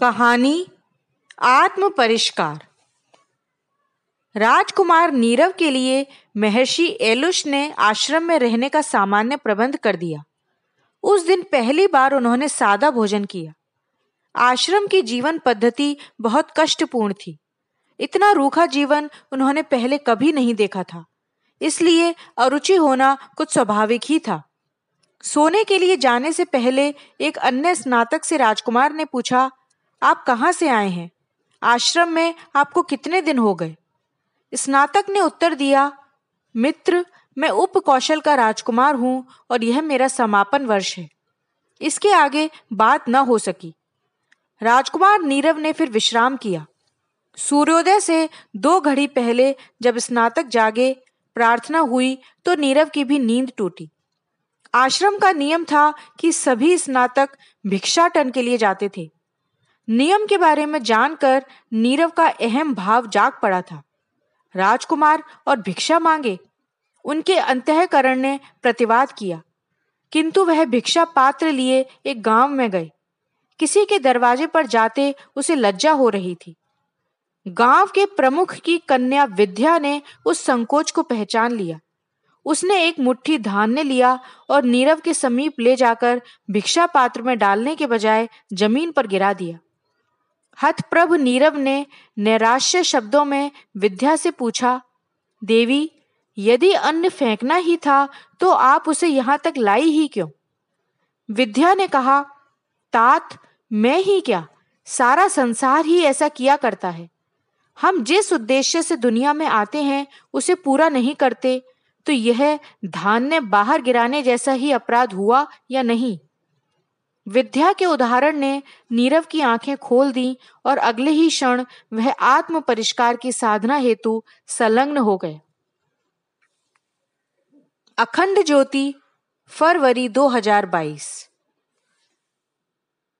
कहानी आत्म परिष्कार राजकुमार नीरव के लिए महर्षि एलुष ने आश्रम में रहने का सामान्य प्रबंध कर दिया। उस दिन पहली बार उन्होंने सादा भोजन किया। आश्रम की जीवन पद्धति बहुत कष्टपूर्ण थी। इतना रूखा जीवन उन्होंने पहले कभी नहीं देखा था। इसलिए अरुचि होना कुछ स्वाभाविक ही था। सोने के लिए जाने से पहले एक अन्य स्नातक से राजकुमार ने पूछा आप कहाँ से आए हैं? आश्रम में आपको कितने दिन हो गए? स्नातक ने उत्तर दिया, मित्र, मैं उप कौशल का राजकुमार हूँ और यह मेरा समापन वर्ष है। इसके आगे बात न हो सकी। राजकुमार नीरव ने फिर विश्राम किया। सूर्योदय से दो घड़ी पहले जब स्नातक जागे, प्रार्थना हुई तो नीरव की भी नींद टूटी। आश्रम का नियम था कि सभी स्नातक भिक्षाटन के लिए जाते थे। नियम के बारे में जानकर नीरव का अहम भाव जाग पड़ा था। राजकुमार और भिक्षा मांगे। उनके अंतकरण ने प्रतिवाद किया। किंतु वह भिक्षा पात्र लिए एक गाँव में गए। किसी के दरवाजे पर जाते उसे लज्जा हो रही थी। गाँव के प्रमुख की कन्या विद्या ने उस संकोच को पहचान लिया। उसने एक मुट्ठी धान्य लिया और नीरव के समीप ले जाकर भिक्षा पात्र में डालने के बजाय ज़मीन पर गिरा दिया। हतप्रभ नीरव ने नैराश्य शब्दों में विद्या से पूछा, देवी, यदि अन्न फेंकना ही था तो आप उसे यहाँ तक लाई ही क्यों? विद्या ने कहा, तात, मैं ही क्या? सारा संसार ही ऐसा किया करता है। हम जिस उद्देश्य से दुनिया में आते हैं, उसे पूरा नहीं करते तो यह धान्य बाहर गिराने जैसा ही अपराध हुआ या नहीं? विद्या के उदाहरण ने नीरव की आँखें खोल दी और अगले ही क्षण वह आत्म परिष्कार की साधना हेतु संलग्न हो गए। अखंड ज्योति फरवरी 2022